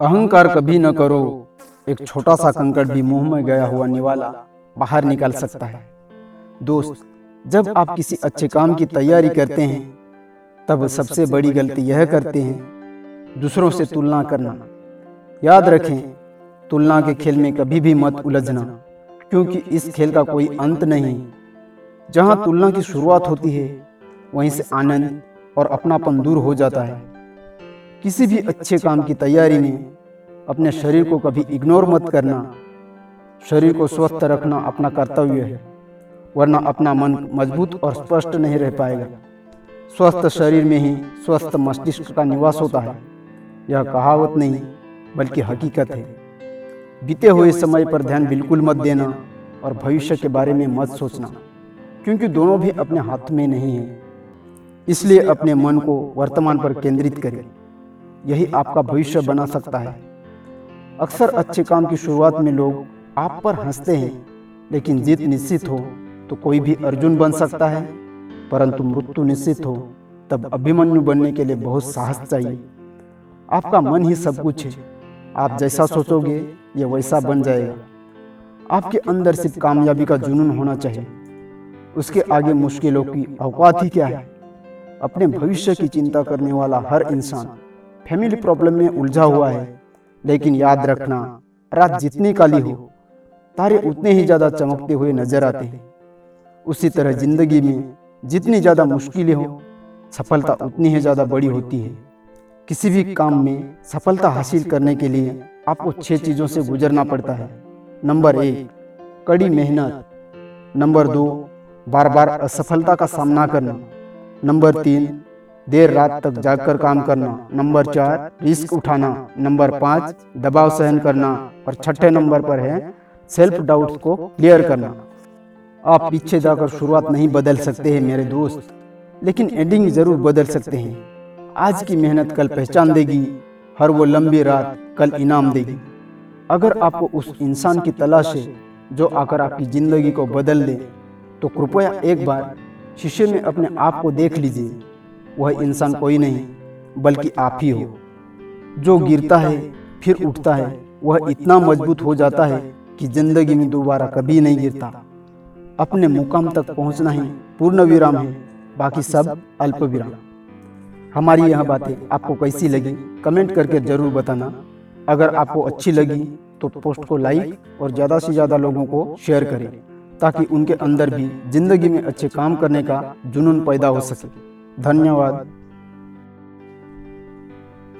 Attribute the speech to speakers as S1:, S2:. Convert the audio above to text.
S1: अहंकार कभी न करो। एक छोटा सा कंकड़ भी मुँह में गया हुआ निवाला बाहर निकाल सकता है। दोस्त, जब आप किसी अच्छे काम की तैयारी करते हैं, तब सबसे बड़ी गलती यह करते हैं, दूसरों से तुलना करना। याद रखें, तुलना के खेल में कभी भी मत उलझना, क्योंकि इस खेल का कोई अंत नहीं। जहाँ तुलना की शुरुआत होती है, वहीं से आनंद और अपनापन दूर हो जाता है। किसी भी अच्छे काम की तैयारी में अपने शरीर को कभी इग्नोर मत करना। शरीर को स्वस्थ रखना अपना कर्तव्य है वरना अपना मन मज़बूत और स्पष्ट नहीं रह पाएगा। स्वस्थ शरीर में ही स्वस्थ मस्तिष्क का निवास होता है। यह कहावत नहीं बल्कि हकीकत है। बीते हुए समय पर ध्यान बिल्कुल मत देना और भविष्य के बारे में मत सोचना क्योंकि दोनों भी अपने हाथ में नहीं है। इसलिए अपने मन को वर्तमान पर केंद्रित करें यही आपका भविष्य बना सकता है। अक्सर अच्छे काम की शुरुआत में लोग आप पर हँसते हैं लेकिन जीत निश्चित हो तो कोई भी अर्जुन बन सकता है। परंतु मृत्यु निश्चित हो तब अभिमन्यु बनने के लिए बहुत साहस चाहिए। आपका मन ही सब कुछ है। आप जैसा सोचोगे ये वैसा बन जाएगा। आपके अंदर सिर्फ़ कामयाबी का जुनून होना चाहिए। उसके आगे मुश्किलों की औकात ही क्या है अपने भविष्य की चिंता करने वाला हर इंसान फैमिली प्रॉब्लम में उलझा हुआ है। लेकिन याद रखना, रात जितनी काली हो, तारे उतने ही ज़्यादा चमकते हुए नज़र आते हैं। उसी तरह ज़िंदगी में जितनी ज़्यादा मुश्किलें हो, सफलता उतनी ही ज़्यादा बड़ी होती है। किसी भी काम में सफलता हासिल करने के लिए आपको छह चीज़ों से गुजरना पड़ता है। नंबर एक, कड़ी मेहनत। नंबर दो बार बार असफलता का सामना करना। नंबर तीन देर रात तक जागकर काम करना। नंबर चार, रिस्क उठाना। नंबर पाँच, दबाव सहन करना। और छठे नंबर पर है सेल्फ डाउट्स को क्लियर करना। आप पीछे जाकर शुरुआत नहीं बदल सकते हैं मेरे दोस्त, लेकिन एंडिंग ज़रूर बदल सकते हैं। आज की मेहनत कल पहचान देगी, हर वो लंबी रात कल इनाम देगी। अगर आपको उस इंसान की तलाश है, जो आकर आपकी ज़िंदगी को बदल दे तो कृपया एक बार शीशे में अपने आप को देख लीजिए। वह इंसान कोई नहीं बल्कि आप ही हो जो गिरता है फिर उठता है वह इतना मज़बूत हो जाता है कि ज़िंदगी में दोबारा कभी नहीं गिरता। अपने मुकाम तक पहुँचना ही पूर्ण विराम है बाकी सब अल्प विराम हमारी यह बातें आपको कैसी लगी? कमेंट करके ज़रूर बताना। अगर आपको अच्छी लगी तो पोस्ट को लाइक और ज़्यादा से ज़्यादा लोगों को शेयर करें ताकि उनके अंदर भी ज़िंदगी में अच्छे काम करने का जुनून पैदा हो सके धन्यवाद।